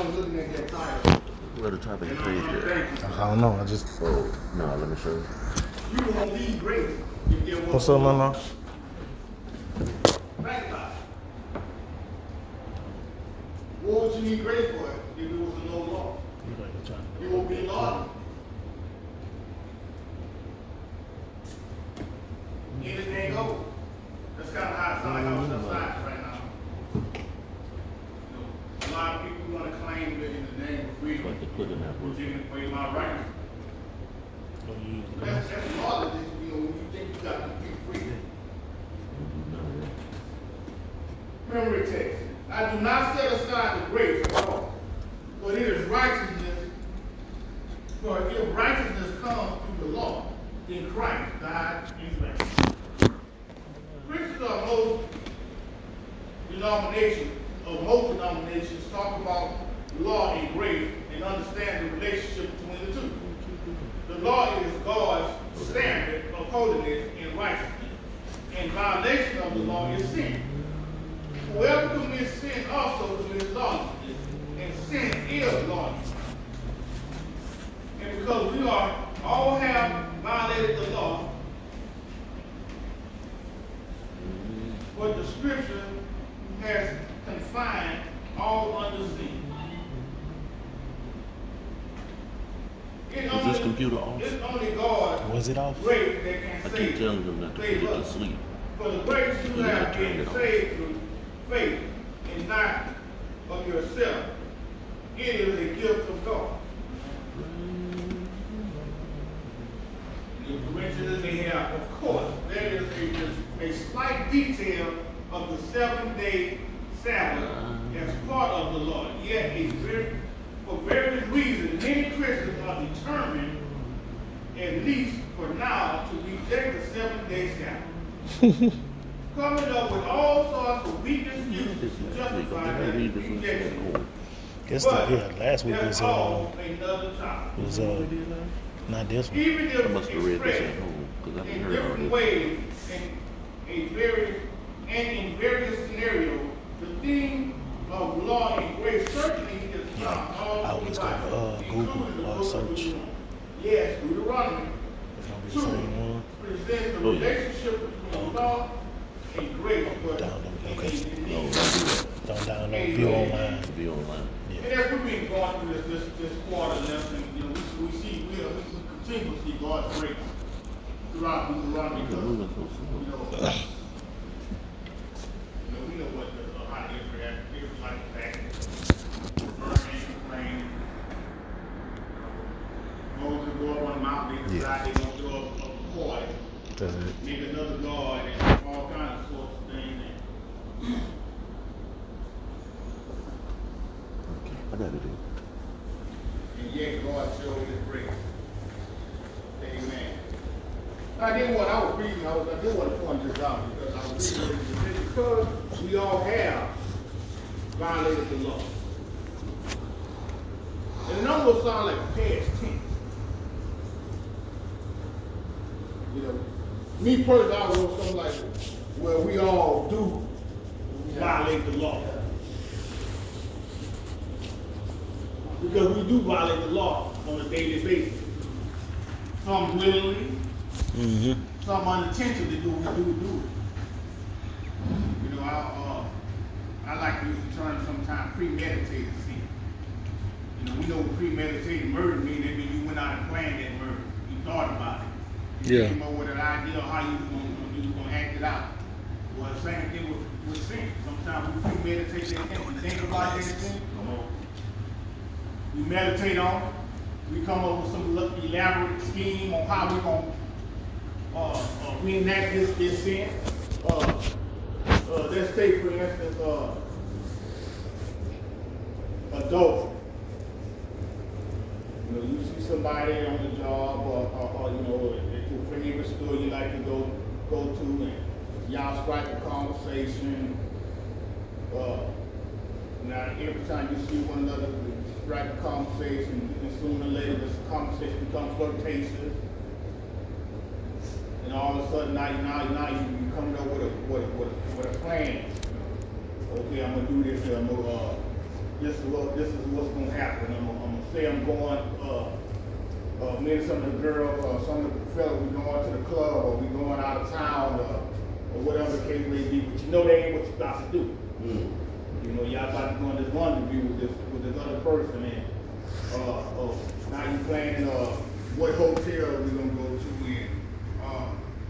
I was looking at that title. Where the topic And uh, page I'm, I'm there? thankful. I don't know. I just. Oh, no, let me show you. You won't need grace if there was What's up, no Mama? Think about. What would you need grace for if there was a no law? You won't be law. Anything goes. That's kind of how it sounds like on the side right now. You know, a lot of people want to claim that in the name of freedom, Like to put in that we're word. taking away my rights. That's, that's lawlessness, you know, when you think you got to be free. Memory text. I do not set aside the grace of God, but it is righteousness. For if righteousness comes through the law, then Christ died in vain. Christians of most denominations, of most denominations, talk about law and grace and understand the relationship between the two. The law is God's standard of holiness and righteousness, and violation of the law is sin. Whoever commits sin also commits lawlessness, and sin is lawlessness. And because we are all have violated the law, what the scripture has confined all under sin. It Is only- this computer off? It's only God Was it off? grace that can I keep telling them not to put it to sleep. For the grace you have been saved through faith and not of yourself. It is a gift of God. In Corinthians, they have, of course, there is a, a slight detail of the seven day Sabbath as part of the law. Yet, very, for various reasons, many Christians are determined, at least for now, to reject the seven day Sabbath. Coming up with all sorts of weak excuses to justify that Read this one. rejection. Oh, Guess the, But yeah, last week was uh all was uh not this one. Even if I must have read this expressed at home because I haven't in heard all different this. ways in a very and in various scenarios, the theme of law and grace certainly is found all I always the go, Bible, uh, Google or search. Yes, Deuteronomy It's gonna be the two same one. presents the Oh, yeah. relationship between law and grace, but Download, okay. in- in- No, don't do that. Don't download view online. Be online. And as we've been going through this, this, this quarter lesson, you know, we, we see, we, we continue to see God's grace throughout Deuteronomy. You're because, You know, you know, we know what the, uh, how the Israel, Israelites back, burning, complaining. Moses go up on the mountain, they decide they gonna go up, a court, That's it. make another god, and all kinds of sorts of things. Okay, I got to do it and yet God showed his grace. Amen. I didn't want, I was reading, I was, I did want to point this out because I was reading because we all have violated the law. And it almost sounds like past tense. You know, me personally, I wrote something like, well, we all do violate the law. Because we do violate the law on a daily basis. Some willingly, Mm-hmm. some unintentionally do, we do, do it. You know, I, uh, I like to use the term sometimes premeditated sin. You know, we know premeditated murder means, that means you went out and planned that murder. You thought about it. You Yeah. came up with an idea of how you was gonna, you gonna act it out. Well, the same thing with, with sin. Sometimes we premeditate that thing, we think about that thing, come on. We meditate on it. We come up with some elaborate scheme on how we're gonna uh, uh, reenact this, this sin. Uh, uh, let's take for instance, uh, adultery. You know, you see somebody on the job, or, or, or you know, your favorite store you like to go go to, and y'all strike a conversation. Uh, now, every time you see one another, you strike a conversation, and sooner or later this conversation becomes flirtatious. And all of a sudden, now, now, now you, you coming up with a, with a, with a, with a plan. Okay, I'm gonna do this, I'm gonna, uh, this is what, this is what's gonna happen. I'm, I'm gonna say I'm going, uh, uh, me and some of the girls, or some of the fellas, we going to the club, or we going out of town, or, or whatever the case may be, but you know that ain't what you about to do. You know, y'all about to go on this rendezvous with this, with this other person, and, uh, uh, now you planning, uh, what hotel we gonna go to, and, uh,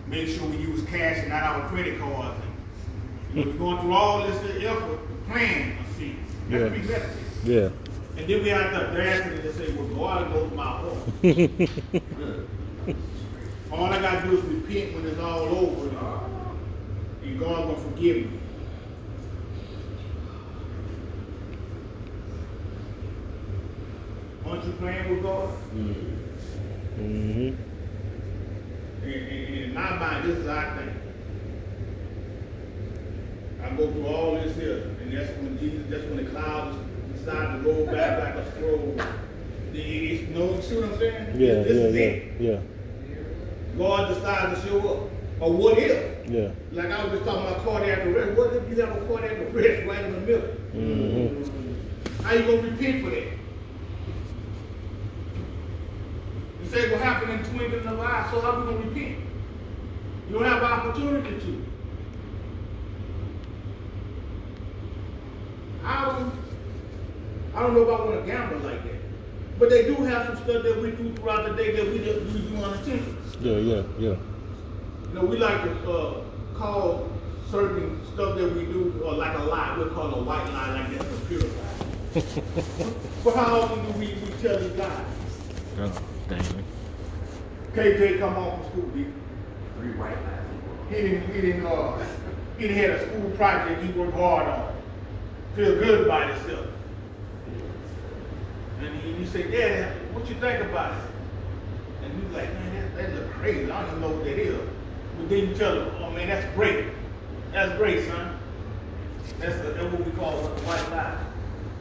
make sure we use cash and not our credit cards. And, you know, we're going through all this effort to plan a scene. Yeah. That's premeditated. Yeah. And then we have the audacity to say, well, God knows my heart. all I gotta do is repent when it's all over, and, God gonna forgive me. Aren't you playing with God? Mm-hmm. And, and, and in my mind, this is our thing. I go through all this here, and that's when Jesus, that's when the clouds decide to roll back like a scroll. The- It's, no, you see what I'm saying? Yeah, this yeah, is yeah, it. yeah, God decides to show up. Or what if? yeah. Like I was just talking about cardiac arrest. What if you have a cardiac arrest right in the middle? Mm-hmm. How you gonna repent for that? You say what happened in twinkling of an eye, so how we gonna repent? You don't have opportunity to. I don't, I don't know if I want to gamble like that. But they do have some stuff that we do throughout the day that we do, we do unintentionally. Yeah, yeah, yeah. You know, we like to uh, call certain stuff that we do uh, like a lie. We call a white lie, like that's a pure lie. but how often do we, we tell these lies? Oh, dang. KJ come home from school, he, three white lies. He didn't, he didn't, uh, he didn't had a school project he worked hard on. Feel good about himself. And he, you say, Dad, what you think about it? And he's like, man, that, that look crazy. I don't even know what that is. But then you tell him, oh man, that's great. That's great, son. That's, the, that's what we call a white lie.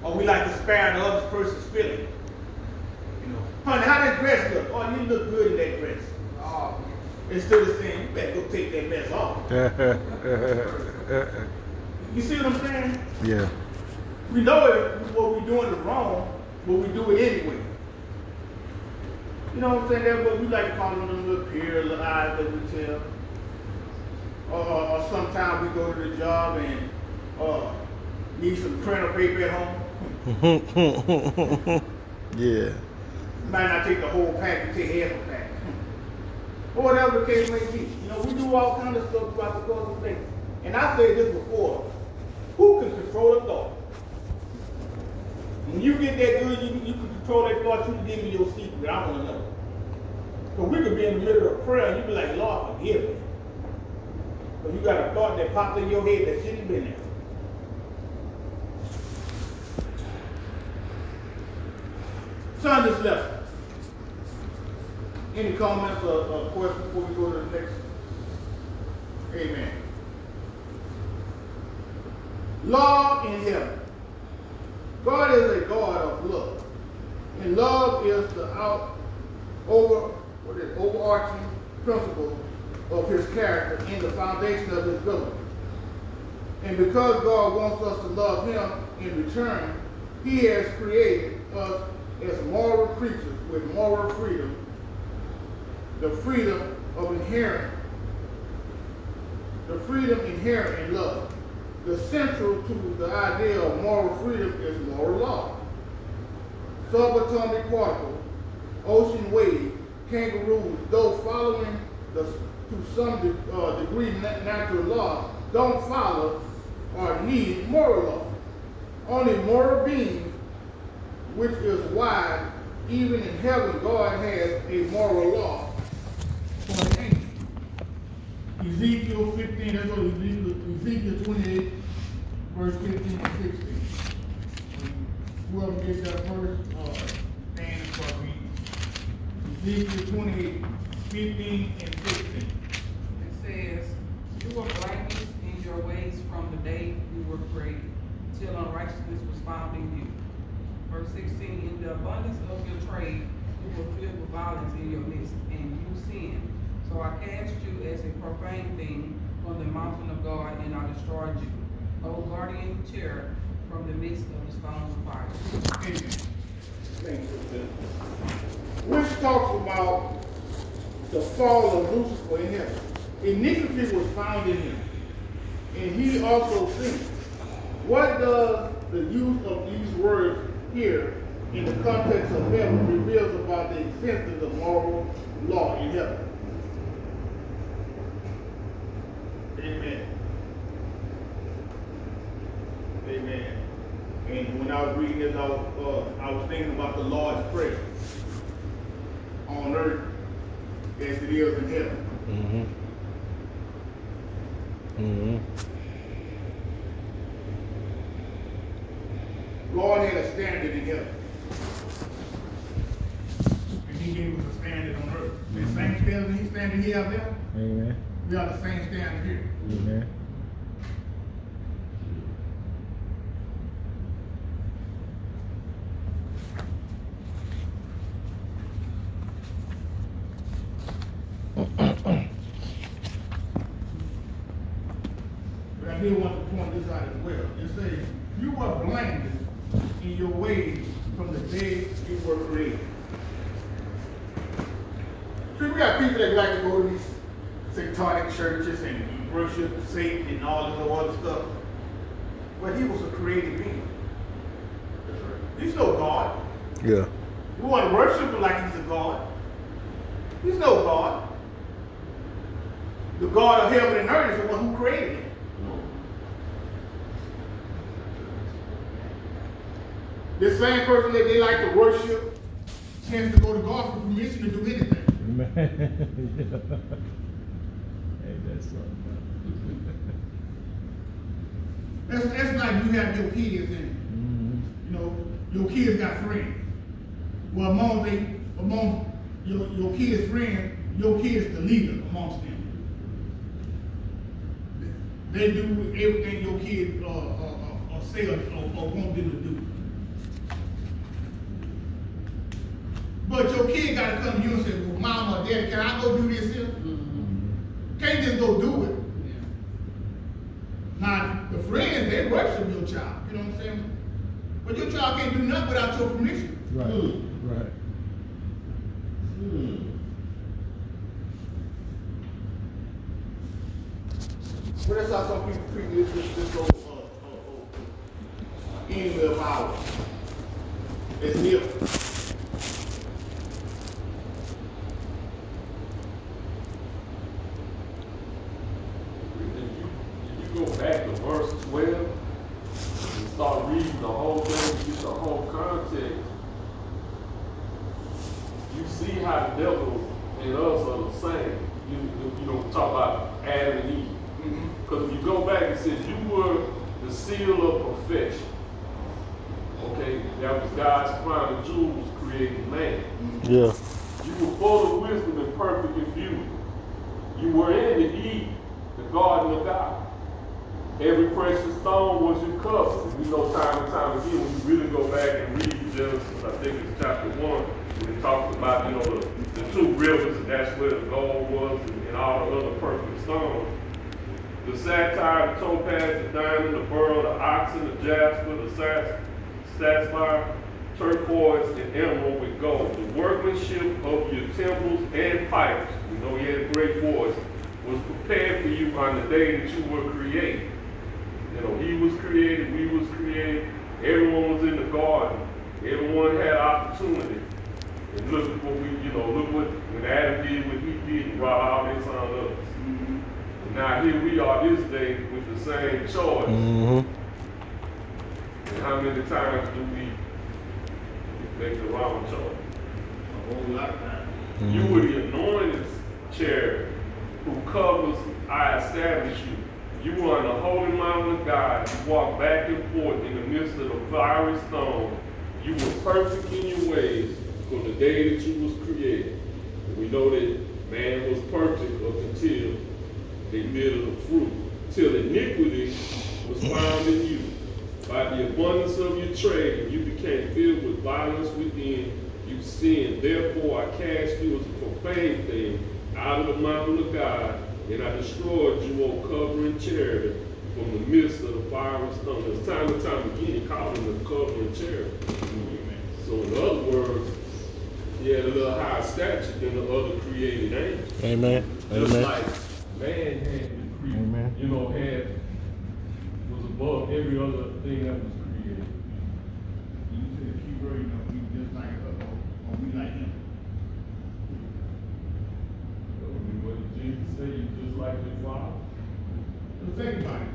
Or we like to spare the other person's feeling. You know, honey, how that dress look? Oh, you look good in that dress. Oh, instead of saying, you better go take that mess off. You see what I'm saying? yeah. We know it, what we're doing is wrong, but we do it anyway. You know what I'm saying? What we like to call them little peer little eyes that we tell. Or, or, or sometimes we go to the job and uh, need some printer paper at home. yeah. Might not take the whole pack, you take half a pack. Or whatever the case may be. You know, we do all kinds of stuff throughout the course of day. And I said this before. Who can control a thought? When you get that good, you, you can control that thought, you can give me your secret. I want to know. Because we could be in the middle of prayer and you'd be like, Lord, forgive me. But you got a thought that popped in your head that shouldn't have been there. Sunday's lesson. Any comments or, or questions before we go to the next? Amen. Love in heaven. God is a God of love. And love is the out over what is overarching principle of his character and the foundation of his government. And because God wants us to love him in return, he has created us as moral creatures with moral freedom, the freedom of inherent, the freedom inherent in love. The central to the idea of moral freedom is moral law. Subatomic particle, ocean wave, kangaroos, though following the, to some de- uh, degree na- natural law, don't follow or need moral law. Only moral beings, which is why even in heaven God has a moral law for the angels. Ezekiel 15, that's what Ezekiel, Ezekiel 28, verse 15 and 16. Whoever gets that first, uh, stand and start reading. Ezekiel 28, 15 and 16. It says, You were blameless in your ways from the day you were created, till unrighteousness was found in you. Verse sixteen, in the abundance of your trade, you were filled with violence in your midst, and you sinned. So I cast you as a profane thing from the mountain of God, and I destroyed you. O guardian cherub from the midst of the stones of fire. Which talks about the fall of Lucifer in heaven. Iniquity was found in him, and he also sinned. What does the use of these words here in the context of heaven reveals about the existence of moral law in heaven? Amen. Amen. And when I was reading this, I was, uh, I was thinking about the Lord's Prayer on earth as it is in heaven. Mm-hmm. Mm-hmm. God had a standard in heaven. And he gave us a standard on earth. The same standard he standard here out there, Amen. We are the same standard here. Amen. But I did want to point this out as well. It says, you were blinded in your ways from the day you were created. See, we got people that like to go to these satanic churches and worship Satan and all this other stuff. But he was a created being. He's no God. Yeah. We want to worship him like he's a God. He's no God. The God of heaven and earth is the one who created him. This same person that they like to worship tends to go to God for permission to do anything. Amen. hey, that's. That's, that's like you have your kids and mm-hmm. you know your kids got friends. Well, among they among your, your kids' friends, your kids the leader amongst them. They do everything your kids uh, uh, uh, uh, say or, or, or want them to do. But your kid got to come to you and say, well, mom or dad, can I go do this here? Can't just go do it. Now, the friends, they worship your child. You know what I'm saying? But your child can't do nothing without your permission. Right. Hmm. Right. Hmm. But that's how some people treat this, this, this old, uh, uh, uh, enemy of ours. It's if. If you, if you go back to verse twelve and start reading the whole thing, get the whole context, you see how the devil and us are the same. You, you, you know, talk about Adam and Eve. Mm-hmm. Because if you go back, it says you were the seal of perfection. Okay, that was God's crown jewels creating man. Mm-hmm. Yeah. You were full of wisdom and perfect in beauty. You were in the Eden, the garden of God. Every precious stone was your cover. We know time and time again, when you really go back and read Genesis, I think it's chapter one, when it talks about, you know, the, the two rivers, and that's where the gold was, and, and all the other perfect stones. The satire, the topaz, the diamond, the beryl, the onyx, the jasper, the sapphire, turquoise, and emerald with gold. The workmanship of your timbrels and pipes, we know he had a great voice, was prepared for you on the day that you were created. You know, he was created, we was created, everyone was in the garden, everyone had opportunity. And look at what we, you know, look what, when Adam did what he did, he brought all this on us. And now here we are this day with the same choice. Mm-hmm. And how many times do we make the wrong choice? A whole lot of times. You were the anointed cherub who covers, I establish you. You were on the holy mountain of God. You walked back and forth in the midst of the fiery stone. You were perfect in your ways from the day that you was created. And we know that man was perfect up until the middle of fruit. Till iniquity was found in you. By the abundance of your trade, you became filled with violence within. You sinned. Therefore, I cast you as a profane thing out of the mountain of God, and I destroyed you, O covering cherubim. from the midst of the fiery storm. Because time and time again, him the cover and cherub. So in other words, he had a little higher stature than the other created angels. Amen. Just Amen. like man had been created, Amen. you know, had was above every other thing that was created. You said key word, we just like or, or we like him. I mean, what did Jesus say? You just like your father. So think about it.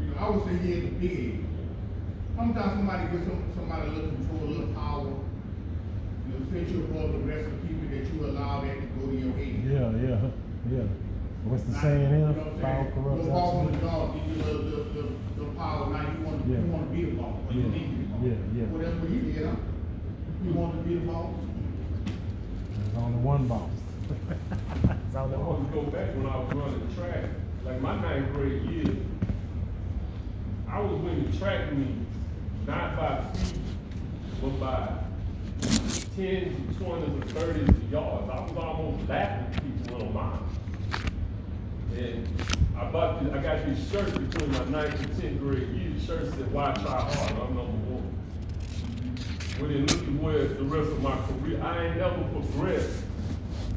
You know, I would say he had the big. Sometimes somebody gives some, somebody a little control, a little power. You know, since you're above the rest of the people, that you allow that to go to your head. Yeah, yeah, yeah. What's the Now, saying you know here? what I'm Power corrupts Your boss on the dog, give you the, the, the, the power, now you want, you Yeah. want to be the boss, or you Yeah, think you the boss. yeah, yeah. Well, that's what he did, huh? You want to be the boss? There's only one boss. I to go back when I was running track, like my ninth grade year. I was winning track meets, not by feet, but by tens, and twenties, and thirties of yards. I was almost lapping people on mine. And I bought, this- I got this shirt between my ninth and tenth grade year. The shirt said, "Why try hard? I'm number one." When they look at where the rest of my career, I ain't never progressed.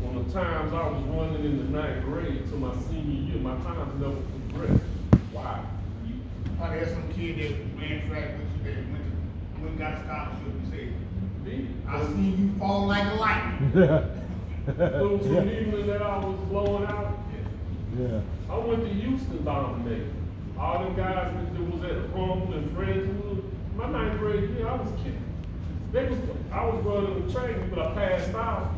From the times I was running in the ninth grade to my senior year, my times never progressed. Why? You Probably had some kid that ran track with you, that went, to- went and got a scholarship, you say, Me? I seen you fall like lightning. Those from Yeah, England that I was blowing out, yeah. I went to Houston dominated. All them guys that that was at Humble and Friendswood, my ninth grade year, I was kidding. They was, I was running the track, but I passed out.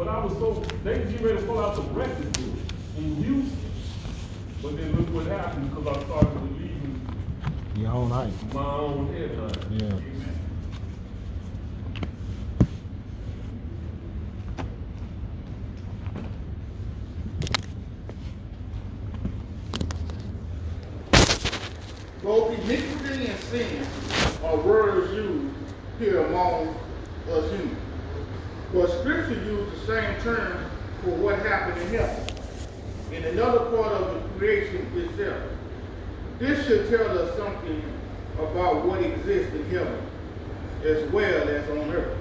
But I was so, they was getting ready to pull out the record book in Houston. But then look what happened, because I started believing Your own height. my own headline. Yeah. Amen. Both iniquity and sin are words used here among us humans. But scripture uses the same term for what happened in heaven. In another part of the creation itself. This should tell us something about what exists in heaven as well as on earth.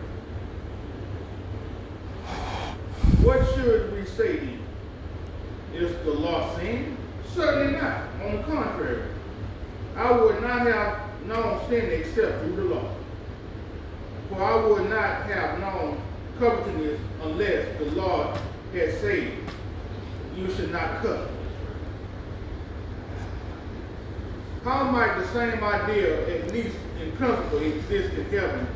What should we say then? Is the law sin? Certainly not. On the contrary, I would not have known sin except through the law. For I would not have known covetousness unless the Lord had said, You should not covet. How might the same idea, at least in principle, exist in heaven,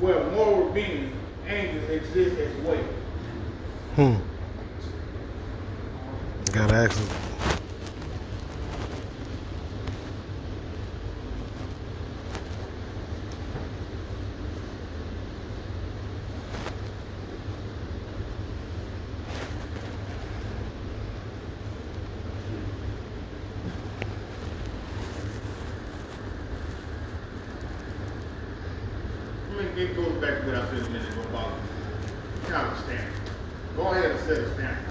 where moral beings, angels, exist as well? Hmm. Gotta ask. Let me, it goes back to what I said a minute ago about kind of standard. Go ahead and set a standard.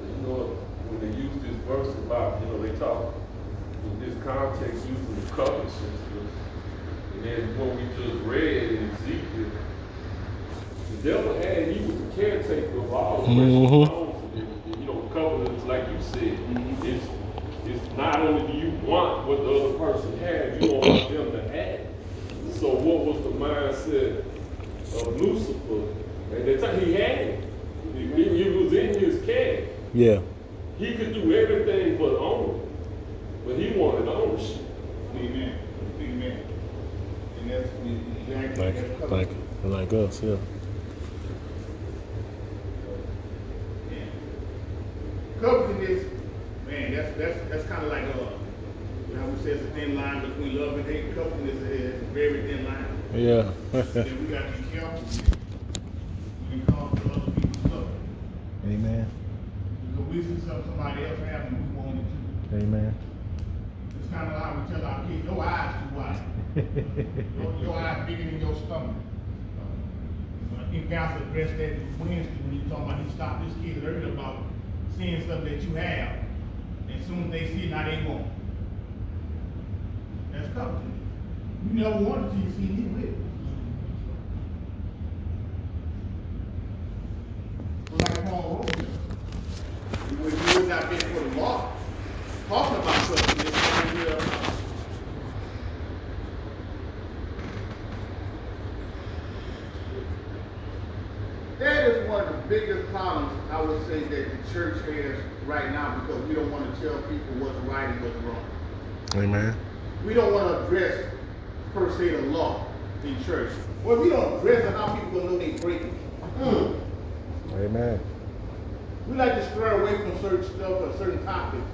You know, when they use this verse about, you know, they talk in this context using the covenant system, and then what we just read in Ezekiel, the devil had, he was the caretaker of all the precious Mhm. stones. And, You know, covenants, like you said, it's, it's not only do you want what the other person has, you want them to have. So what was the mindset of Lucifer? At that time, he had it. It, it was in his camp. Yeah. He could do everything but own it. But he wanted ownership. Amen. Amen. And that's exactly Like, that's like, covenant. like us, yeah. Yeah. Covetousness, man, that's that's that's kind of like uh, you know, we say it's a thin line between love and hate. Covetousness is a very thin line. Yeah. and we got to be careful when it comes to other people's stuff. Amen. Because we see something somebody else having, we want it too. Amen. It's kind of like we tell our kids, your eyes too wide. Your, your eye bigger than your stomach. Uh, I think Pastor addressed that Wednesday when he was talking about he stopped this kid early about seeing stuff that you have. And soon as they see it, now they won't. That's coveting. You never wanted to, see me with it. Like Paul wrote, you would, you would not been for the law, talking about something that's going to That is one of the biggest say that the church has right now because we don't want to tell people what's right and what's wrong. Amen. We don't want to address per se the law in church. Well, we don't address it, how people gonna know they breaking it? Hmm. Amen. We like to stir away from certain stuff or certain topics,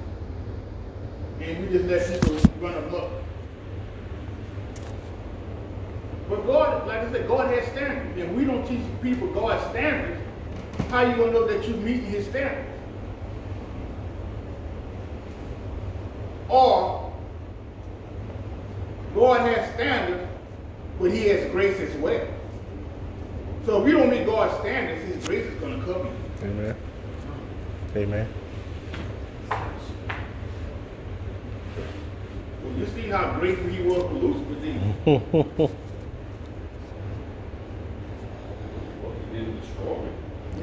and we just let people run amok. But God, like I said, God has standards, and we don't teach people God's standards. How you gonna know that you're meeting His standards? Or God has standards, but He has grace as well. So if you don't meet God's standards, His grace is gonna cover you. Amen. Amen. Well, you see how grateful he was for Lucifer, then.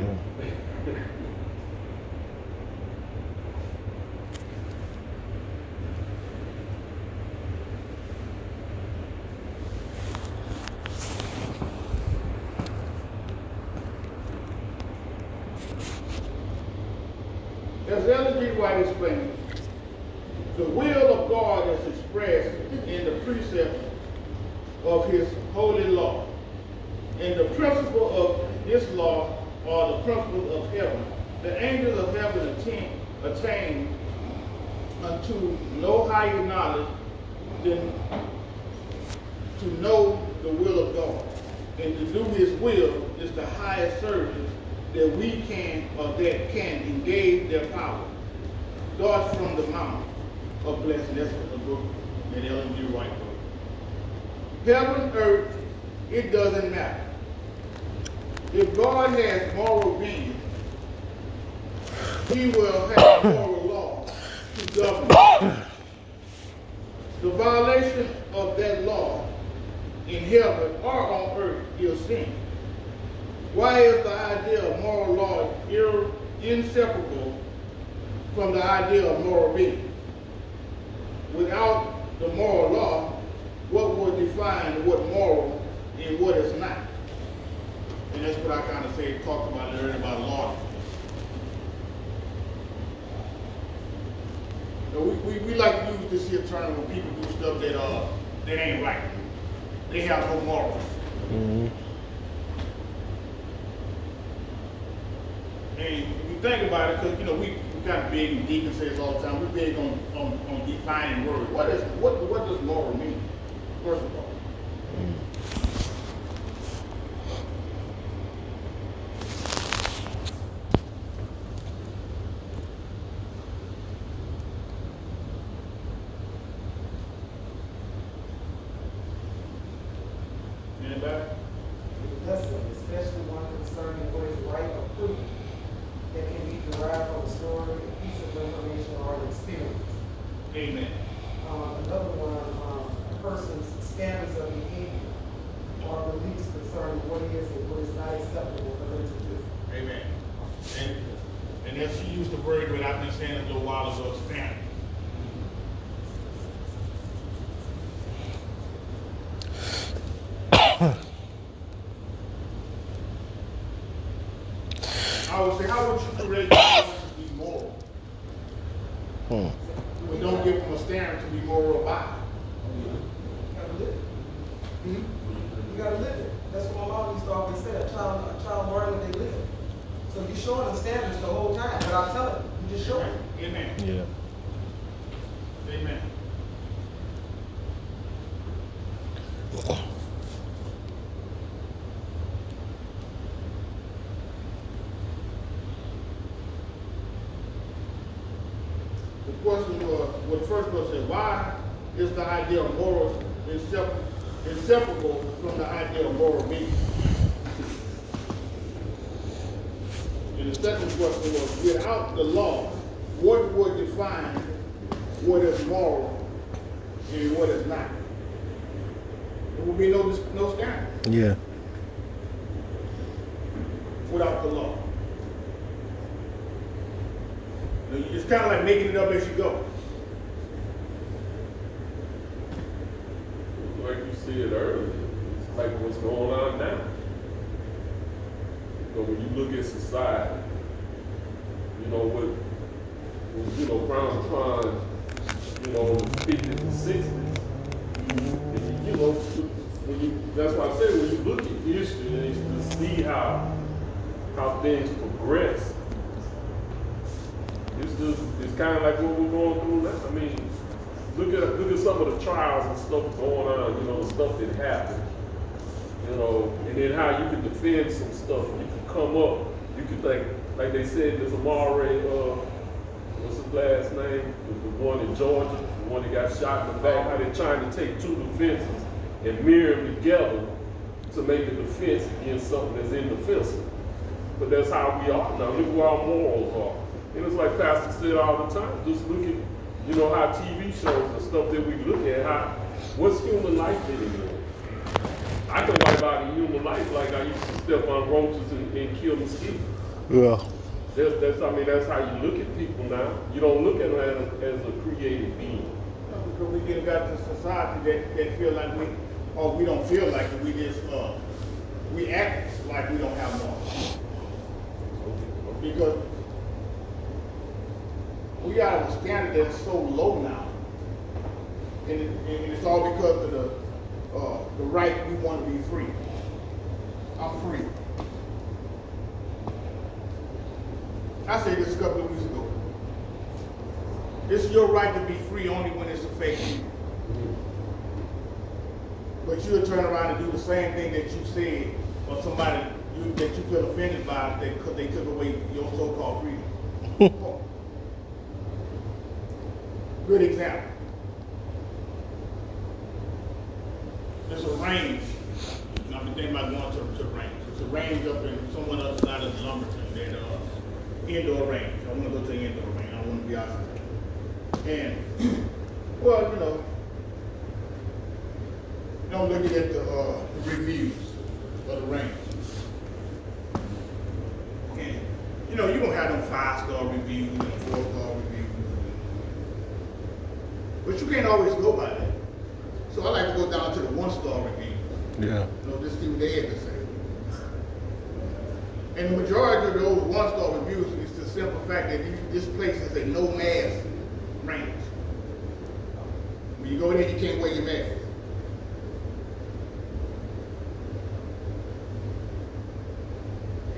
Well, he didn't destroy me. Yeah. As Ellen G. White explained, the will of God is expressed in the precepts of his holy law. And the principle of this law are the principles of heaven. The angels of heaven attain, attain unto no higher knowledge than to know the will of God. And to do his will is the highest service that we can or that can engage their power. Starts from the mountain of blessing. That's what the book that Ellen G. White wrote. Heaven, earth, it doesn't matter. If God has moral being, he will have moral law to govern. The violation of that law in heaven or on earth is sin. Why is the idea of moral law inseparable from the idea of moral being? Without the moral law, what would define what moral and what is not? And that's what I kind of say, talked about earlier about law. We, we, we like to use this here term when people do stuff that uh that ain't right. They have no morals. hmm And if you think about it, because you know we, we kind of big and deacon says all the time, we're big on, on, on defining words. What is what what does moral mean? First of all. Anybody? lesson, especially one concerning what is right or prudent, that can be derived from a story, a piece of information, or an experience. Amen. Um, another one, um, a person's standards of behavior or beliefs concerning what is and what is not acceptable for them to do. Amen. And, and as she used the word that I've been saying a little while ago, standard. I would say, how would you correct someone to be moral? Hmm. We don't give them a standard to be moral by. You gotta live it. Hmm? You gotta live it. That's what my mom used to always say, a child, a child learns what they live. So you're showing them standards the whole time, but I tell them, you just show them. Amen. Yeah. Amen. The question was, well, the first question said, why is the idea of morals inseparable, inseparable from the idea of moral being. And the second question was, without the law, what would define what is moral and what is not? There would be no, no standard Yeah. without the law. It's kind of like making it up as you go. Like you said earlier, it's like what's going on now. So when you look at society, you know, what, when, you know, Brown Tron, you know, in the fifties and sixties, and you know, when you, that's why I say when you look at history and you see how, how things progress, it's just, it's kind of like what we're going through now. I mean, look at, some of the trials and stuff going on, you know, the stuff that happened. You know, and then how you can defend some stuff. You can come up, you can like, like they said, there's a Maury, uh, what's his last name? The, the one in Georgia, the one that got shot in the back, how they're trying to take two defenses and mirror them together to make a defense against something that's indefensible. But that's how we are now. Look where our morals are. And it's like Pastor said all the time, just look at, you know, how TV shows and stuff that we look at, how, what's human life anymore? I can wipe out a human life like I used to step on roaches and, and kill mosquitoes. Yeah. That's, that's, I mean, that's how you look at people now. You don't look at them as, as a created being. Because we get got to society that, that feel like we, or we don't feel like it, we just, uh, we act like we don't have morals. Because we got a standard that's so low now. And, it, and it's all because of the, uh, the right we want to be free. I'm free. I said this a couple of weeks ago. It's your right to be free only when it's affecting you. But you'll turn around and do the same thing that you said, or somebody you, that you feel offended by, because they took away your so-called freedom. Good example. There's a range. I've been thinking about going to, to range. It's a range up in someone other side of Lumberton that uh, indoor range. I want to go to the indoor range. I want to be outside. And well, you know, know, looking at the, uh, reviews of the range. And you know, you don't have no five star reviews and four star reviews. But you can't always go by that. So I like to go down to the one star reviews. Yeah. You know, just see what they had to say. And the majority of those one star reviews is the simple fact that you- this place is a no mask range. When you go in there, you can't wear your mask.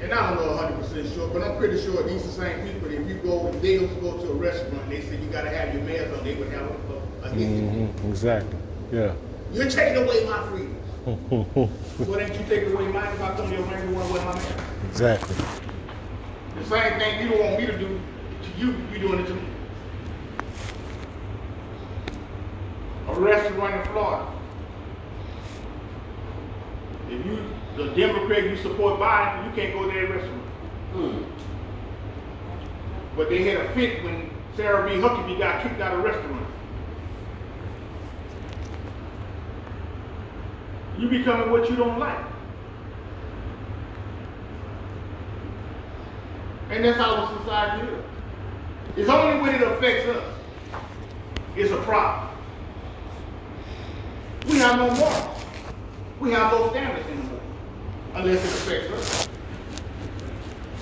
And I don't know 100% sure, but I'm pretty sure these are the same people. If you go, if they to go to a restaurant, they said you gotta have your mask on, they would have a, a, a history. hmm Exactly. Yeah. You're taking away my freedom. Well, then you take away mine if I come to your want to wear my mask. exactly. The same thing you don't want me to do to you, you doing it to me. A restaurant in Florida. If you, the Democrat you support Biden, you can't go to their restaurant. Mm. But they had a fit when Sarah B. Huckabee got kicked out of restaurant. You becoming what you don't like. And that's how the society is. It's only when it affects us. It's a problem. We have no morals. We have no standards anymore. Unless it affects us.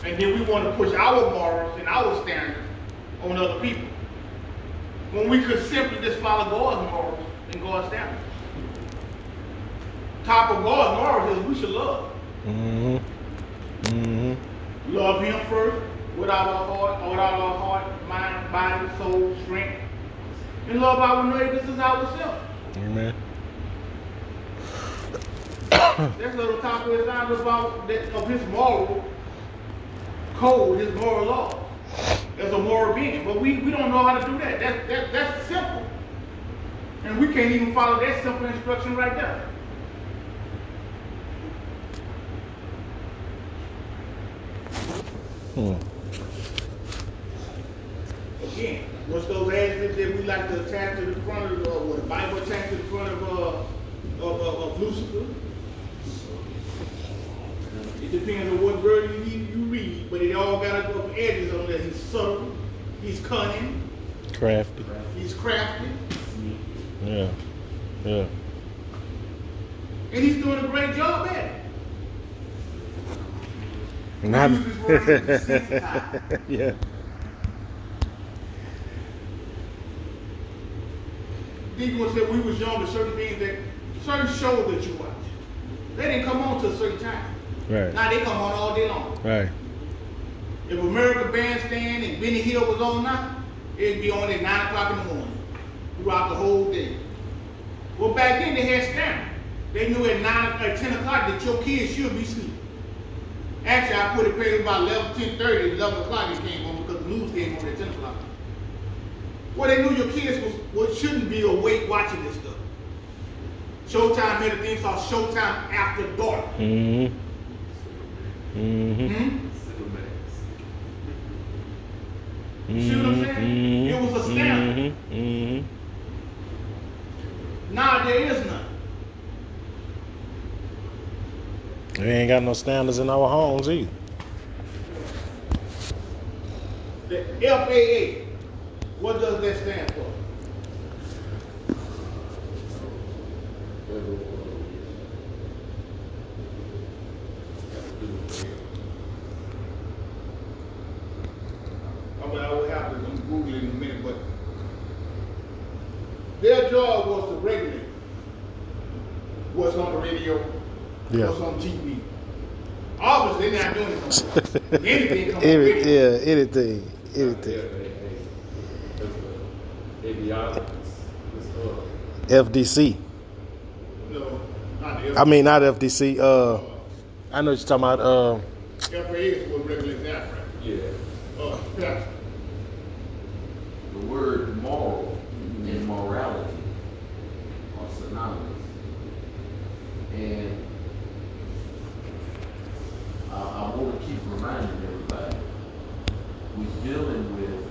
And then we want to push our morals and our standards on other people. When we could simply just follow God's morals and God's standards. Top of God's morals is we should love. hmm hmm Love him first with our heart, with our heart, mind, body, soul, strength. And love our neighbors as ourselves. Amen. That's little top of not about that, of his moral code, his moral law. As a moral being. But we, we don't know how to do that. That, that that's simple. And we can't even follow that simple instruction right there. Hmm. Again, what's those ads that we like to attach to the front of, uh, the Bible attached to the front of, uh, of, of, of Lucifer? It depends on what version you, you read, but it all got a couple edges on there. He's subtle, he's cunning, Crafty. he's crafty, Yeah. Yeah. and he's doing a great job at it. Not. Use his words in a yeah. People said we was young, certain things that, certain shows that you watch, they didn't come on till a certain time. Right. Now they come on all day long. Right. If American Bandstand and Benny Hill was on now, it'd be on at 9 o'clock in the morning, throughout the whole day. Well, back then they had standards. They knew at 9 or 10 o'clock that your kids should be sleeping. Actually, I put it past about 11, 10, 30, 11 o'clock it came on because the news came on at 10 o'clock. Well, they knew your kids was, was, shouldn't be awake watching this stuff. Showtime made a thing called Showtime After Dark. Mm-hmm. Mm-hmm. Hmm? You see what I'm saying? It was a standard. Mm-hmm. Mm-hmm. Now there is none. We ain't got no standards in our homes either. The FAA, what does that stand for? I mean, I will have to I'm Google it in a minute, but their job was to regulate what's on the radio, Yeah. what's on TV. Obviously, they're not doing it. Anything Every, yeah, anything. Anything. FDC. No, not the I mean, not FDC. Uh, I know what you're talking about. Uh, FAA is what regulates that, right? Yeah. Uh, yeah. The word moral and morality are synonymous. And I, I want to keep reminding everybody, we're dealing with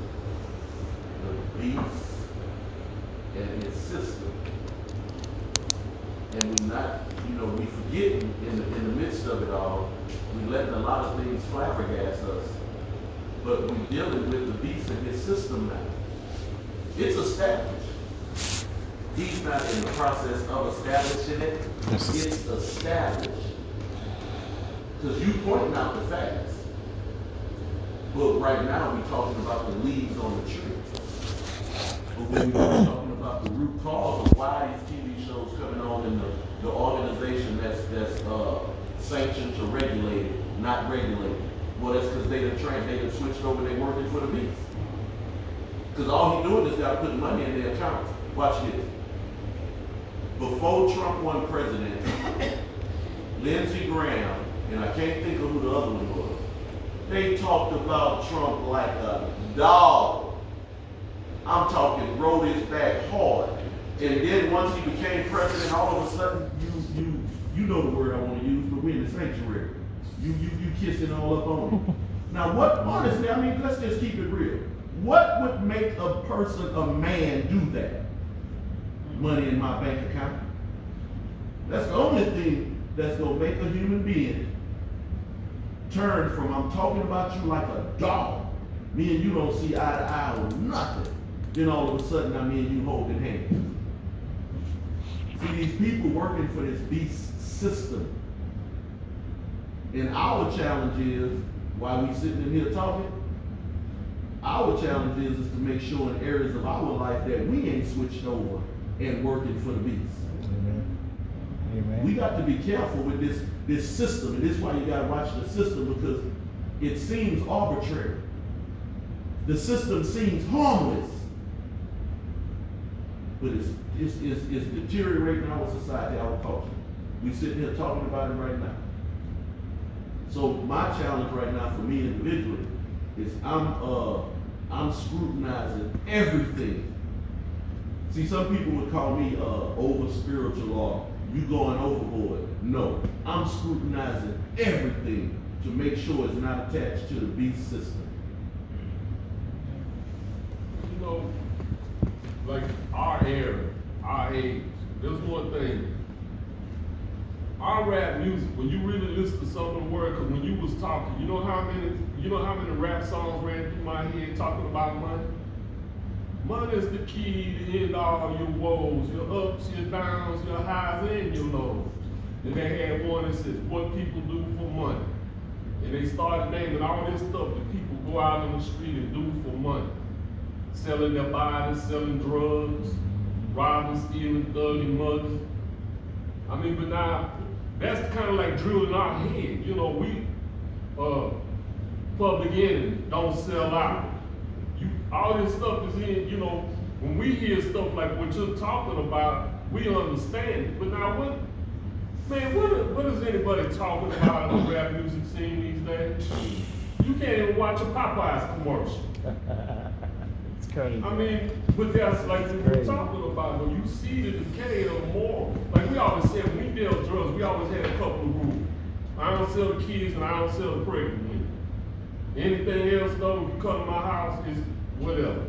the beast and his system. And we not, you know, we forget in the, in the midst of it all, we letting a lot of things flabbergast us. But we're dealing with the beast and his system now. It's established. He's not in the process of establishing it. It's established. Because you pointing out the facts. But right now, we're talking about the leaves on the tree. But when we're talking about the root cause of why these TV shows coming on in the, the organization that's, that's, uh, sanctioned to regulate not regulate it. Well, that's because they done trained, they done switched over, they working for the beast. Because all he doing is gotta put money in their accounts. Watch this. Before Trump won president, Lindsey Graham, and I can't think of who the other one was, they talked about Trump like a dog. I'm talking rode his back hard. And then once he became president, all of a sudden, you, you, you know the word I want to use, but we're in the sanctuary. You, you, you kissing all up on him. Now, what, honestly, I mean, let's just keep it real. What would make a person, a man, do that? Money in my bank account. That's the only thing that's gonna make a human being turn from I'm talking about you like a dog. Me and you don't see eye to eye on nothing. Then all of a sudden, I me and you holding hands. See, these people working for this beast system. And our challenge is, while we're sitting in here talking, our challenge is, is to make sure in areas of our life that we ain't switched over and working for the beast. Amen. Amen. We got to be careful with this, this system, and this is why you gotta watch the system, because it seems arbitrary. The system seems harmless. But it's, it's, it's, it's deteriorating our society, our culture. We sitting here talking about it right now. So my challenge right now for me individually is I'm, uh, I'm scrutinizing everything See, some people would call me uh, over spiritual or you going overboard. No, I'm scrutinizing everything to make sure it's not attached to the beast system. You know, like our era, our age, there's one thing. Our rap music, when you really listen to some of the words, cause when you was talking, you know how many, you know how many rap songs ran through my head talking about money? Money is the key to end all your woes, your ups, your downs, your highs, and your lows. And they had one that said, what people do for money. And they started naming all this stuff that people go out on the street and do for money. Selling their bodies, selling drugs, robbing, stealing, thugging, mugging. I mean, but now, that's kind of like drilling our head. You know, we, uh, public enemy, don't sell out. You, all this stuff is in, you know, when we hear stuff like what you're talking about, we understand it. But now what, man, what, what is anybody talking about in the rap music scene these days? You can't even watch a Popeyes commercial. It's crazy. I mean, but that's like what we're talking about, when you see the decay of moral. Like we always said, when we deal drugs, we always had a couple of rules. I don't sell the kids and I don't sell the pregnant women. Anything else though, if you come to my house, is whatever.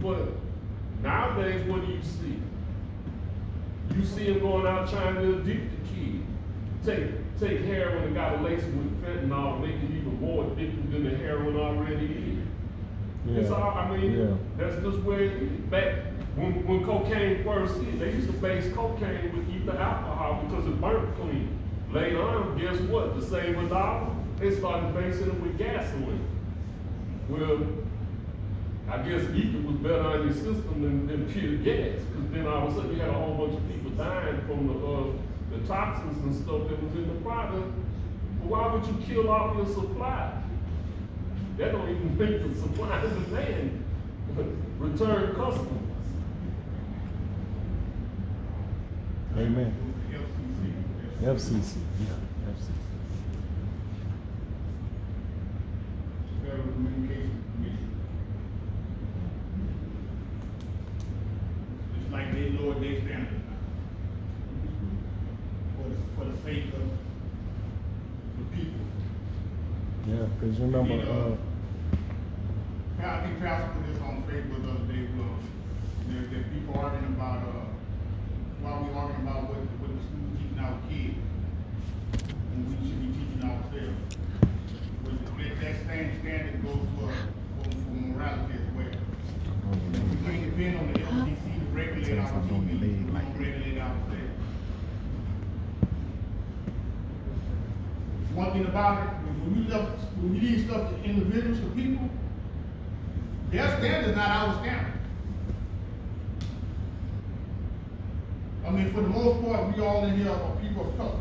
But nowadays, what do you see? You see them going out trying to addict the kid. Take, take heroin and got to lace it with fentanyl, make it even more addictive than the heroin already is. It's Yeah. all, I mean, Yeah. that's just where. Back when, when cocaine first hit, they used to base cocaine with ether alcohol because it burnt clean. Later on, guess what? To save a dollar, they started basing it with gasoline. Well, I guess ether was better on your system than, than pure gas, because then all of a sudden you had a whole bunch of people dying from the, uh, the toxins and stuff that was in the product. But why would you kill off your supply? That don't even make the supply and demand return customers. Amen. FCC. FCC, yeah, FCC. Federal Communications Commission. It's like they lowered their standards now. For the, for the sake of the people. Cause uh, you remember, uh, Pa- I think Pastor put this on Facebook the other day, well, there, there are people arguing about, uh, why we arguing about what, what the school teaching our kids. When we should be teaching ourselves. But that, that same standard goes for, for, for morality as well. We can't depend on the FCC to regulate our TV, we don't regulate ourselves. One thing about it, when we left, when we leave stuff to individuals, to people, their standard's not our standard. I mean, for the most part, we all in here are people of color.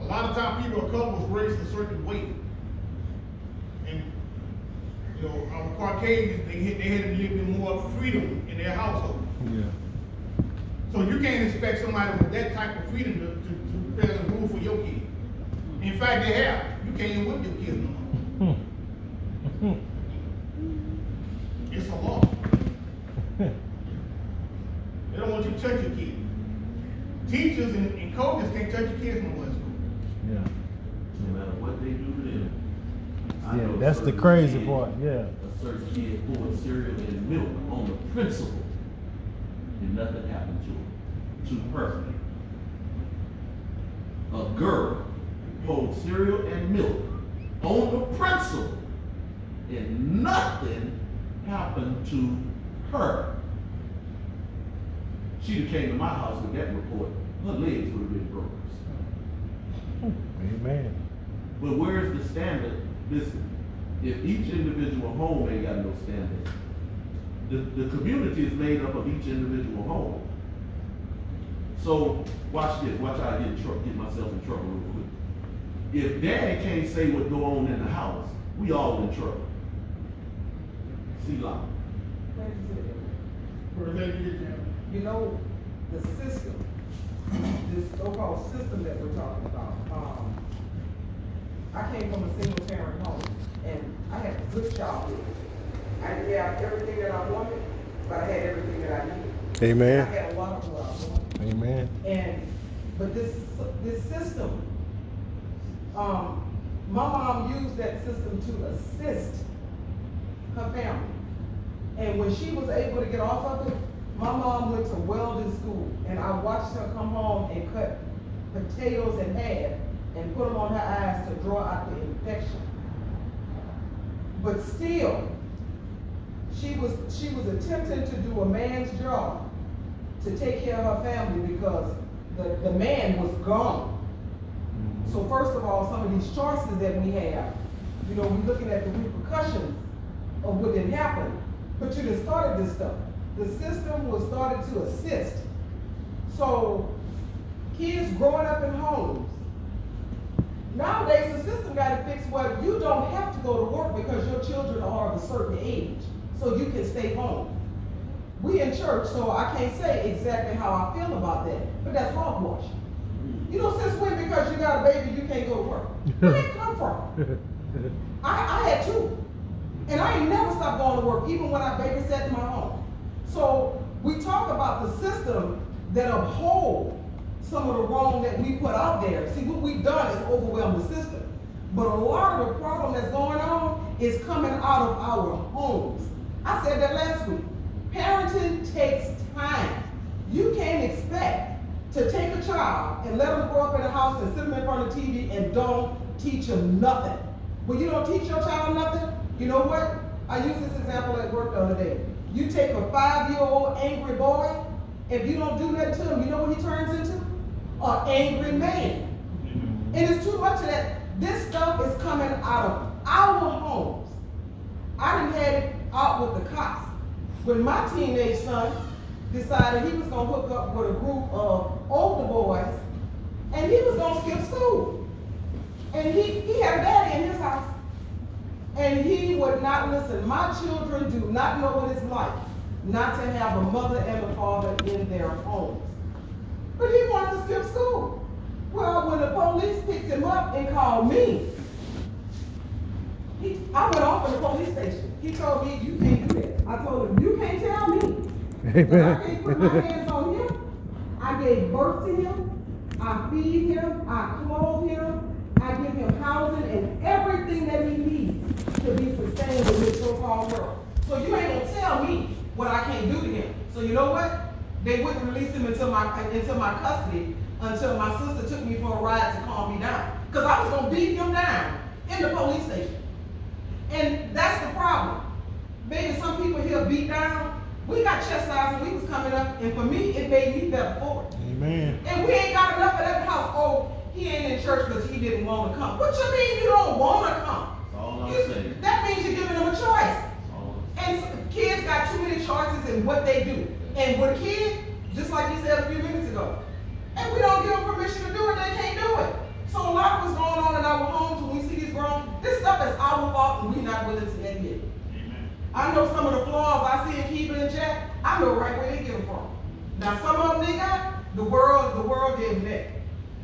A lot of times, people of color was raised a certain way. And, you know, our Caucasians, they had, they had a little bit more freedom in their household. yeah, So you can't expect somebody with that type of freedom to, to, to present rule for your kid. In fact, they have. You can't even whip your kids no more. It's a law. They don't want you to touch your kid. Teachers and, and coaches can't touch your kids no more in school. yeah, No matter what they do to them. I yeah, that's the crazy kid- part, yeah. A certain kid poured cereal and milk on the principal, and nothing happened to him, to her. A girl poured cereal and milk on the principal, and nothing happened to her. She'd have came to my house with that report, her legs would have been broken. Amen. But where's the standard? Listen, if each individual home ain't got no standard, the, the community is made up of each individual home. So, watch this, watch how I get in trouble, get myself in trouble real quick. If daddy can't say what go on in the house, we all in trouble. See, like, First you know, the system, this so-called system that we're talking about, um, I came from a single parent home, and I had a good childhood. I didn't have everything that I wanted, but I had everything that I needed. Amen. I Amen. had a lot of love. Amen. And, but this, this system, um, my mom used that system to assist her family. And when she was able to get off of it, my mom went to welding school, and I watched her come home and cut potatoes in half and put them on her eyes to draw out the infection. But still, she was, she was attempting to do a man's job to take care of her family because the, the man was gone. So first of all, some of these choices that we have, you know, we're looking at the repercussions of what did happen. But you just started this stuff. The system was started to assist. So kids growing up in homes. Nowadays, the system got to fix what you don't have to go to work because your children are of a certain age, so you can stay home. We in church, so I can't say exactly how I feel about that, but that's hogwash. You know, since when because you got a baby you can't go to work? Where did it come from? I, I had two. And I ain't never stopped going to work, even when I babysat in my home. So we talk about the system that uphold some of the wrong that we put out there. See, what we've done is overwhelm the system. But a lot of the problem that's going on is coming out of our homes. I said that last week. Parenting takes time. You can't expect to take a child and let them grow up in a house and sit them in front of TV and don't teach them nothing. When you don't teach your child nothing, you know what? I used this example at work the other day. You take a five-year-old angry boy, if you don't do that to him, you know what he turns into? An angry man. Mm-hmm. And it's too much of that. This stuff is coming out of our homes. I done had it out with the cops. When my teenage son decided he was gonna hook up with a group of older boys, and he was gonna skip school. And he, he had a daddy in his house. And he would not listen. My children do not know what it's like not to have a mother and a father in their homes. But he wanted to skip school. Well, when the police picked him up and called me, he, I went off in the police station. He told me, you can't do that. I told him, you can't tell me. Amen. I can't put my hands on him. I gave birth to him. I feed him. I clothe him. I give him housing and everything that he needs to be sustained in this so-called world. So you ain't gonna tell me what I can't do to him. So you know what? They wouldn't release him until my until my custody until my sister took me for a ride to calm me down. Cause I was gonna beat him down in the police station. And that's the problem. Maybe some people here beat down. We got chastised when we was coming up, and for me, it made me better for it. Amen. And we ain't got enough of that house. Oh, he ain't in church because he didn't want to come. What you mean you don't want to come? That's all I'm You- saying. That means you're giving them a choice. That's all I'm And kids got too many choices in what they do. And with a kid, just like you said a few minutes ago, and we don't give them permission to do it, they can't do it. So a lot of what's going on in our homes when we see these grown, this stuff is our fault and we're not willing to admit it. I know some of the flaws I see in Keegan and Jack, I know right where they get them from. Now, some of them they got, the world, the world gave them that.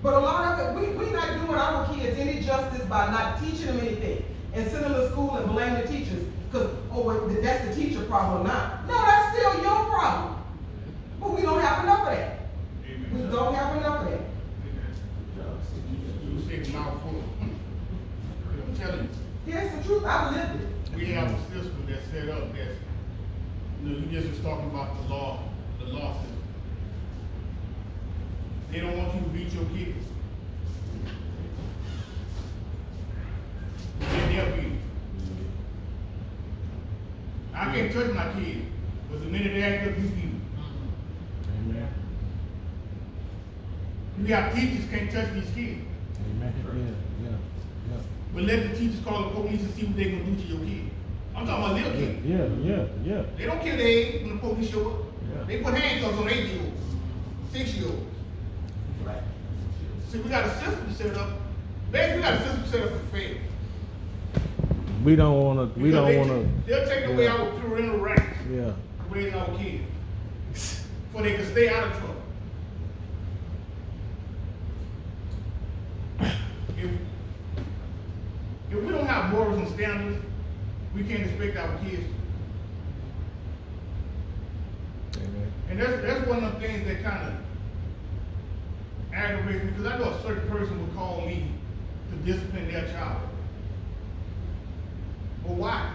But a lot of it, we, we not doing our kids any justice by not teaching them anything and sending them to school and blaming the teachers because, oh, that's the teacher problem not. No, that's still your problem. But we don't have enough of that. We don't have enough of that. You say the mouthful. I'm telling you. Here's the truth, I lived it. We have a system that's set up that, you know, you just was talking about the law, the law system. They don't want you to beat your kids. Then they'll beat you. I can't touch my kid, but the minute they act up, you beat them. Amen. You have teachers can't touch these kids, Amen. Yeah. But let the teachers call the police and see what they're gonna do to your kid. I'm talking about little kids. Yeah, yeah, yeah. They don't kill their age when the police show up. Yeah. They put handcuffs on eight year olds, six year olds. Right. See, we got a system set up. Basically, we got a system set up for fair. We don't wanna, we don't wanna, They'll take away yeah. our parental rights yeah. to raise our kids, so they can stay out of trouble. If, if we don't have morals and standards, we can't expect our kids. To. And that's, that's one of the things that kind of aggravates me, because I know a certain person would call me to discipline their child. But why?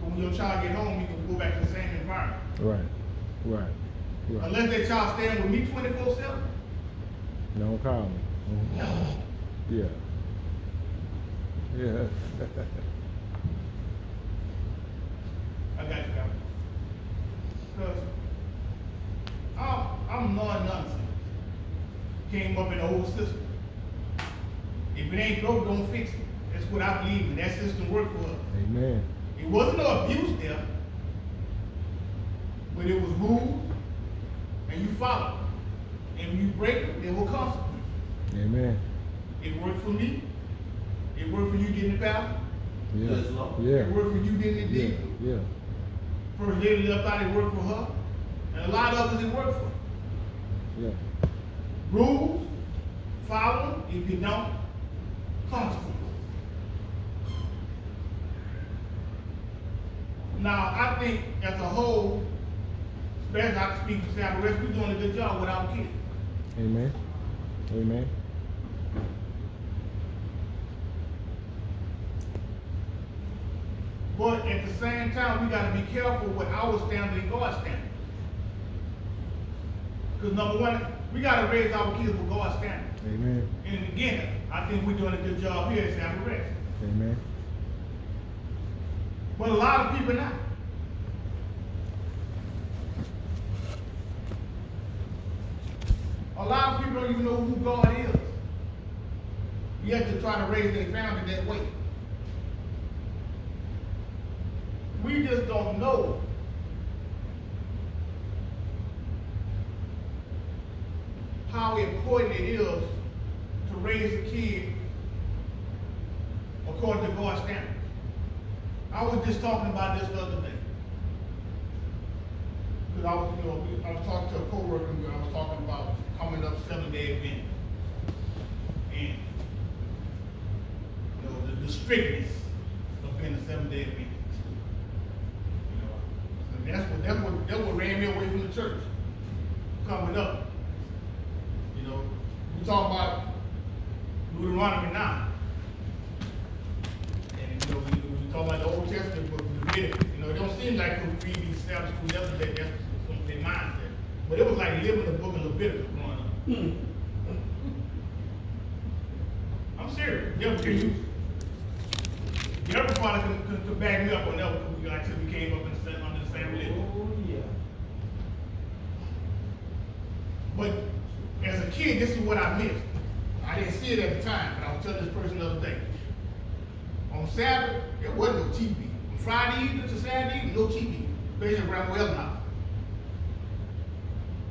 But when your child get home, you can go back to the same environment. Right. Right. Right. Unless that child staying with me twenty-four seven. Don't call me. Mhm. Yeah. Yeah. I got you, guys. Cause I'm, I'm non-nonsense. Came up in the old system. If it ain't broke, don't fix it. That's what I believe in. That system worked for us. Amen. It wasn't no abuse there, but it was rules, and you follow. And when you break it, there were consequences. Amen. It worked for me. It worked for you getting the power. Yeah. Yes, Lord. Yeah. It worked for you getting the Yeah. deal. Yeah. First lady left out, it worked for her. And a lot of others it worked for. Yeah. Rules, follow them. If you don't, consequences. Now, I think as a whole, especially I can speak for South West, we're doing a good job without kids. Amen. Amen. But at the same time, we gotta be careful with our standard and God's standard. Because number one, we gotta raise our kids with God's standard. Amen. And again, I think we're doing a good job here at San Rest. Amen. But a lot of people not. A lot of people don't even know who God is. Yet to try to raise their family that way. We just don't know. How important it is to raise a kid according to God's standards. I was just talking about this the other day. Cause I was, you know, I was talking to a coworker, and I was talking about coming up Seventh-day Adventist. And, you know, the, the strictness of being a Seventh-day Adventist. And that's what, that's what, that's what ran me away from the church, coming up. You know, we talk about Deuteronomy nine. And, you know, we, we talk about the Old Testament book, Leviticus, you know, it don't seem like we read these Sabbath school that's some of their mindset. But it was like living the book of Leviticus growing up. Hmm. I'm serious, yeah, can you? Other probably can, can, can back me up on that, like I said, we came up and the same, under the same religion. Oh, yeah. But as a kid, this is what I missed. I didn't see it at the time, but I was telling this person the other day. On Sabbath, there wasn't no TV. On Friday evening to Saturday evening, no TV. Especially around well now.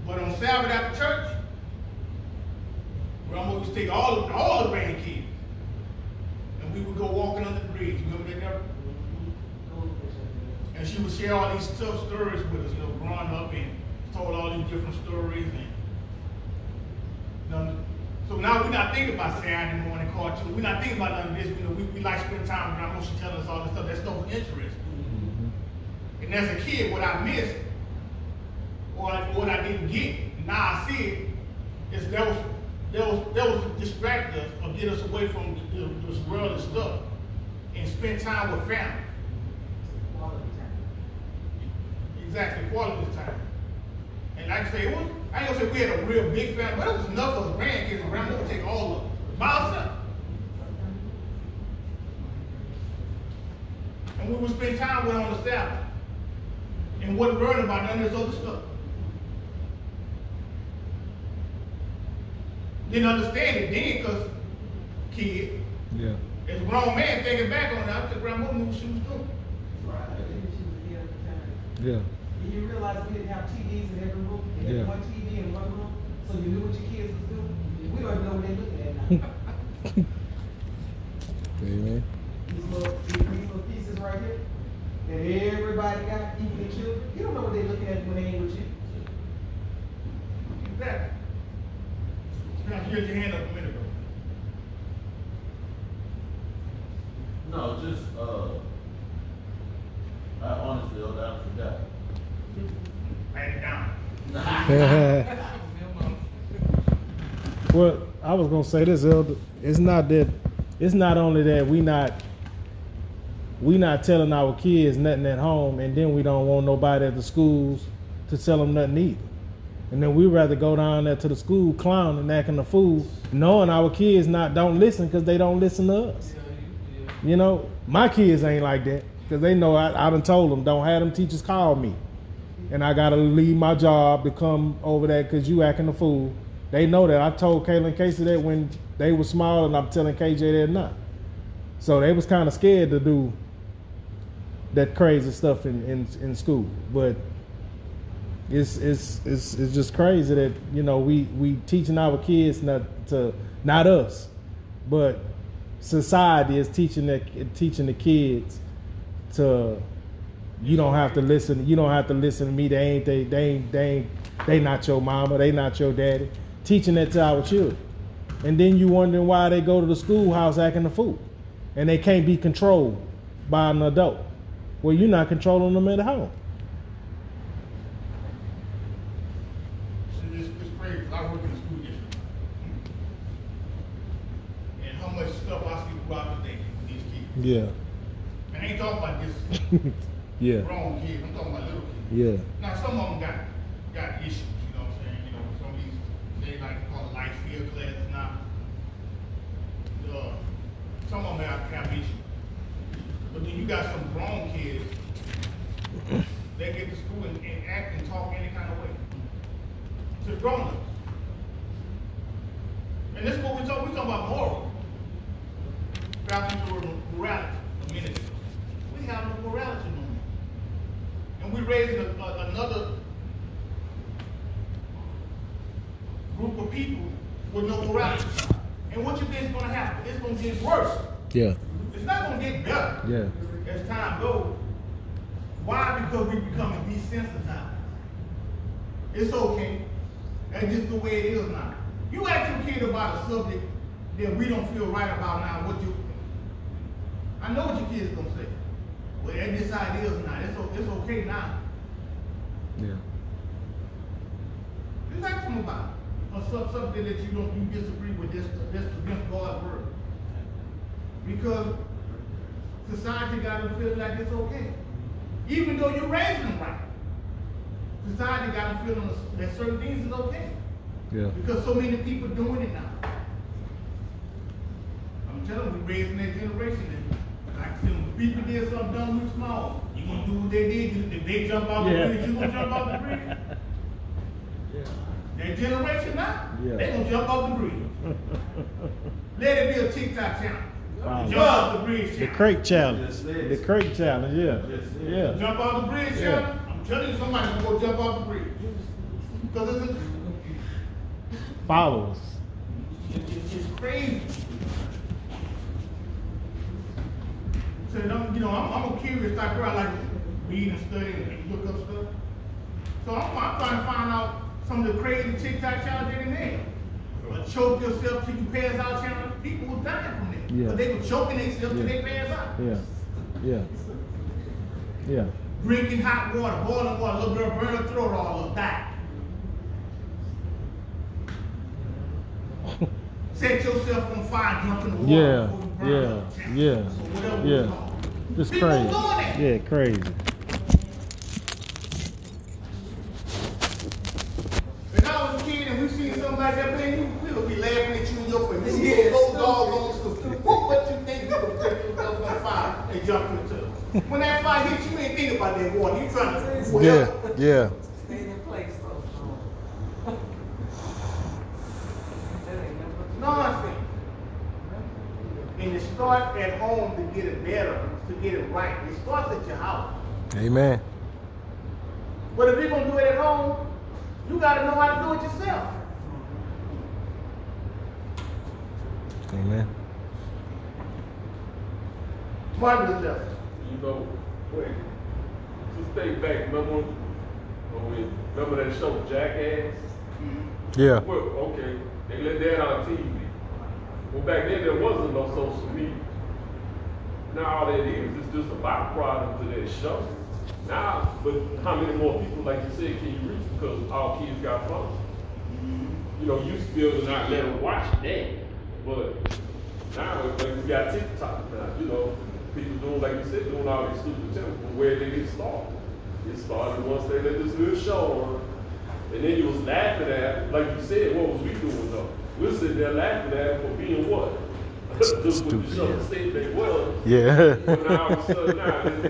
But on Sabbath after church, Grandma used to take all all the grandkids. And we would go walking under the bridge. Remember that? And she would share all these tough stories with us, you know, growing up and told all these different stories and you know, so now we're not thinking about Saturday morning cartoon. We're not thinking about none of this. You know, we, we like spending time with grandma. She telling us all this stuff. That's no interest. Mm-hmm. And as a kid, what I missed or what I didn't get, now I see it, is that was that was that was to distract us or get us away from the, the, this worldly stuff and spend time with family. Exactly, quality time. And like I say, it was, I ain't gonna say we had a real big family, but it was enough of us grandkids and grandma would take all of them by herself. And we would spend time with her on the Sabbath. And wasn't learning about none of this other stuff. Didn't understand it then, cause kid, Yeah. as a grown man thinking back on it, I said, grandma knew what she was doing. Yeah. And you realize we didn't have TVs in every room, we Yeah. had one TV in one room, so you knew what your kids was doing. We don't even know what they're looking at now. Amen. These little, these little pieces right here, that everybody got, even the children, you don't know what they're looking at when they ain't with you. Exactly. Now, you raised your hand up a minute ago. No, just, uh, I honestly, I forgot. Well, I was gonna say this, Elder. It's not that. It's not only that we not. We not telling our kids nothing at home, and then we don't want nobody at the schools to tell them nothing either. And then we rather go down there to the school clown and acting a fool, knowing our kids not don't listen because they don't listen to us. You know, my kids ain't like that because they know I, I done told them don't have them teachers call me, and I gotta leave my job to come over there because you acting a fool. They know that I told Kayla and Casey that when they were small, and I'm telling KJ they're not. So they was kind of scared to do that crazy stuff in, in, in school, but it's, it's it's it's just crazy that you know we we teaching our kids not to not us, but society is teaching the teaching the kids to you don't have to listen you don't have to listen to me. They ain't they they ain't they ain't they not your mama they not your daddy. Teaching that to our children. And then you wondering why they go to the schoolhouse acting a fool. And they can't be controlled by an adult. Well you're not controlling them at home. It's, it's crazy, 'cause I work in the school district. And how much stuff I see throughout the day with these kids. yeah. And I ain't talking about this yeah grown kids, I'm talking about little kids. yeah Now, some of them got, got issues, you know what I'm saying, you know, some of these, they like to call it life skill classes now. Uh, some of them have, have issues. But then you got some grown kids, they get to school and, and act and talk any kind of way. To grown ups. And this is what we talk, we talking about moral. Back into morality a minute ago. We have no morality no. And we're raising a, a, another group of people with no morality. And what you think is gonna happen? It's gonna get worse. yeah It's not gonna get better yeah as time goes. Why? Because we're becoming desensitized. It's okay. That's just the way it is now. You ask your kid about a subject that we don't feel right about now, what you I know what your kid's gonna say. Well, that's just how it is now. It's, it's okay now. yeah them about it. Or some, something that you don't, you disagree with, that's, that's against God's word. Because society got them feeling like it's okay. Even though you're raising them right. Society got them feeling that certain things is okay. yeah Because so many people doing it now. I'm telling you, we raising that generation like, people did something dumb when small, you gonna do what they did, You- if they jump out the bridge, you gonna jump off the bridge? Yeah. That generation now, Yeah. they gonna jump off the bridge. Let it be a TikTok channel. Wow. Jump off the bridge the channel. crate challenge Just the crate challenge yeah yeah Jump off the bridge Yeah. channel. I'm telling you, somebody gonna go jump off the bridge. Cause it's, a- followers It- it- It's crazy. So, I'm, you know, I'm, I'm a curious type of girl. I like to read and study and look up stuff. So I'm, I'm trying to find out some of the crazy TikTok challenges in there. A choke yourself till you pass out challenge. People were dying from that. Yeah. But they were choking themselves till Yeah. they pass out. yeah yeah yeah Drinking hot water, boiling water, little girl burn her throat all up, die. Set yourself on fire, jump in the water Yeah, before you burn yeah, yeah, yeah. It's People crazy. doing that. Yeah, crazy. When I was a kid and we seen something like that, man, you we would be laughing at you in your face. You go doggone stupid. What, what you think you gonna take yourself on fire and jump in the tub? When that fire hits you, you ain't thinking about that water. You trying to well, Yeah, yeah. Stay in place, though. That nonsense. And it starts at home to get it better, to get it right. It starts at your house. Amen. But if you're gonna do it at home, you gotta know how to do it yourself. Amen. Marvelous justice. You know, wait, just think back, remember, when we, remember that show Jackass? Mm-hmm. Yeah. Well, okay, they let that on TV. Well, back then there wasn't no social media. Now all that is, it's just a byproduct of that show. Now, but how many more people, like you said, can you reach because all kids got phones? Mm-hmm. You know, you still to be able to not let them watch that, but now like we got TikTok now. You know, people doing like you said, doing all these stupid things. But where did it start? It started once they let this little show on, and then you was laughing at, like you said, what was we doing though? We was sitting there laughing at for being what? Just what the show yeah. said they was. Yeah. Now all of a sudden now,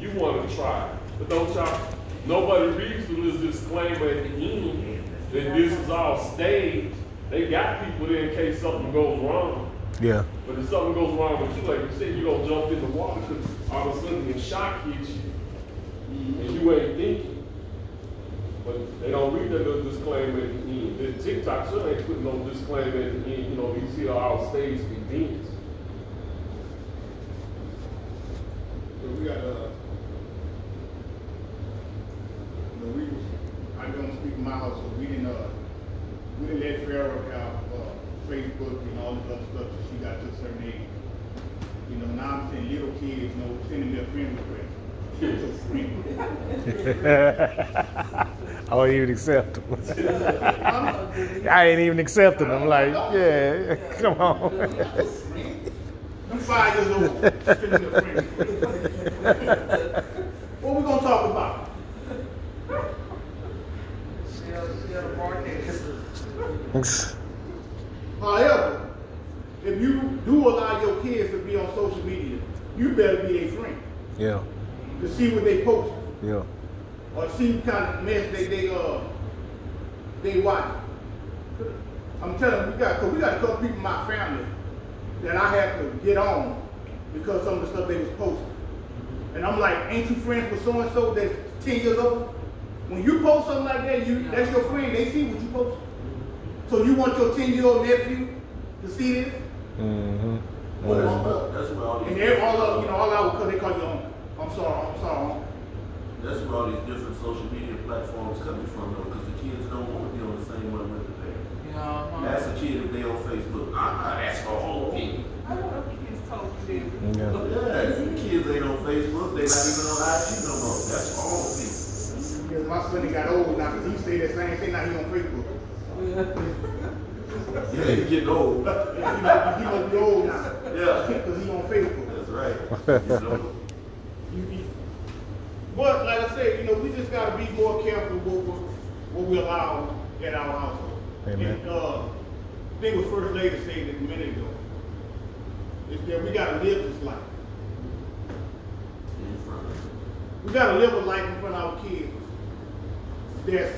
you want to try, but don't y'all. Nobody reads this disclaimer at the end that this is all staged. They got people there in case something goes wrong. Yeah. But if something goes wrong with you, like you said, you're gonna jump in the water because all of a sudden the shock hits you, and you ain't thinking. But they don't read the little disclaimer at the end. The TikTok sure ain't putting no disclaimer at the end. You know, here are all staged events. So we got, uh, you know, we, I don't speak in my house, so we didn't, uh, we didn't let Farrah have, uh, Facebook and all this other stuff she got to a certain age. You know, now I'm saying little kids, you know, sending their friend requests. Oh, Here's your friend. I won't even accept them. I ain't even accepting them. Like, yeah, come on. I'm five years old. What we gonna talk about? However, if you do allow your kids to be on social media, you better be their friend yeah, to see what they post yeah, or see what kind of mess they they uh they watch. I'm telling you, we got cause we got a couple people in my family that I had to get on because some of the stuff they was posting. And I'm like, ain't you friends with so and so that's 10 years old? When you post something like that, you that's your friend, they see what you post. So you want your 10 year old nephew to see this? mm-hmm. Well, that's that's where all And these, they're all up, you know, all out because they call you uncle. I'm sorry, I'm sorry. that's where all these different social media platforms coming from though, because the kids don't want to be on the same one with the parents. Yeah, uh-huh. Ask a kid if they on Facebook, uh-uh, that's for old people. I wonder if kids told you that. Yeah. Yeah, the kids ain't on Facebook, they not even on IG no more, that's for old people. Because my son he got old now, because he say that same thing now he on Facebook. Yeah, they getting old. he, must, he must be old now. Yeah. Because he on Facebook. That's right. You know? You- you- But like I said, you know, we just gotta be more careful what we, what we allow in our household. Amen. And, uh, I think what First Lady said a minute ago, is that we gotta live this life. In front. We gotta live a life in front of our kids. That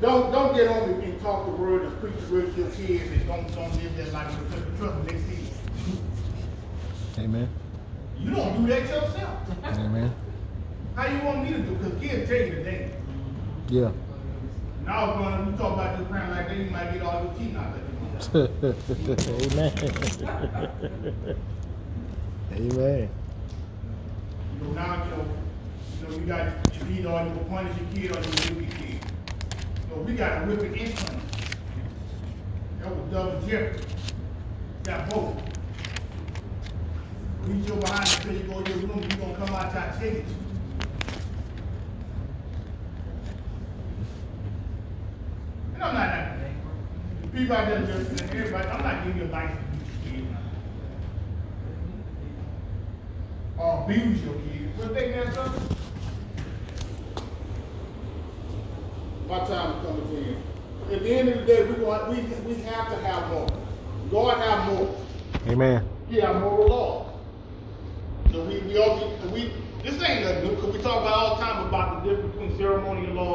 don't don't get on and- and talk the word and preach the word to your kids and don't don't live that life because trust me, they see it. Amen. You don't do that yourself. Amen. How you want me to do? Because kids tell you thing. Yeah. Now, I was going to, you talk about this parent like that, you might get all your teeth out it. Amen. Amen. You know, now, you know, you know, you got, you either your punish your kid or you whip your kid. Know, we got a whipping income. That was double jeopardy. Got both. Reach your behind until you go to your room, you gonna come out try to take it. And I'm not that angry. The people out there listening, everybody, I'm not giving you a license to beat your kid now. Or abuse your kid. What they mess up? My time is coming to an end. At the end of the day, we want, we, we have to have more. God have more. Amen. He have moral law. So we, we all, we, this ain't nothing new, because we talk about all the time about the difference between ceremonial law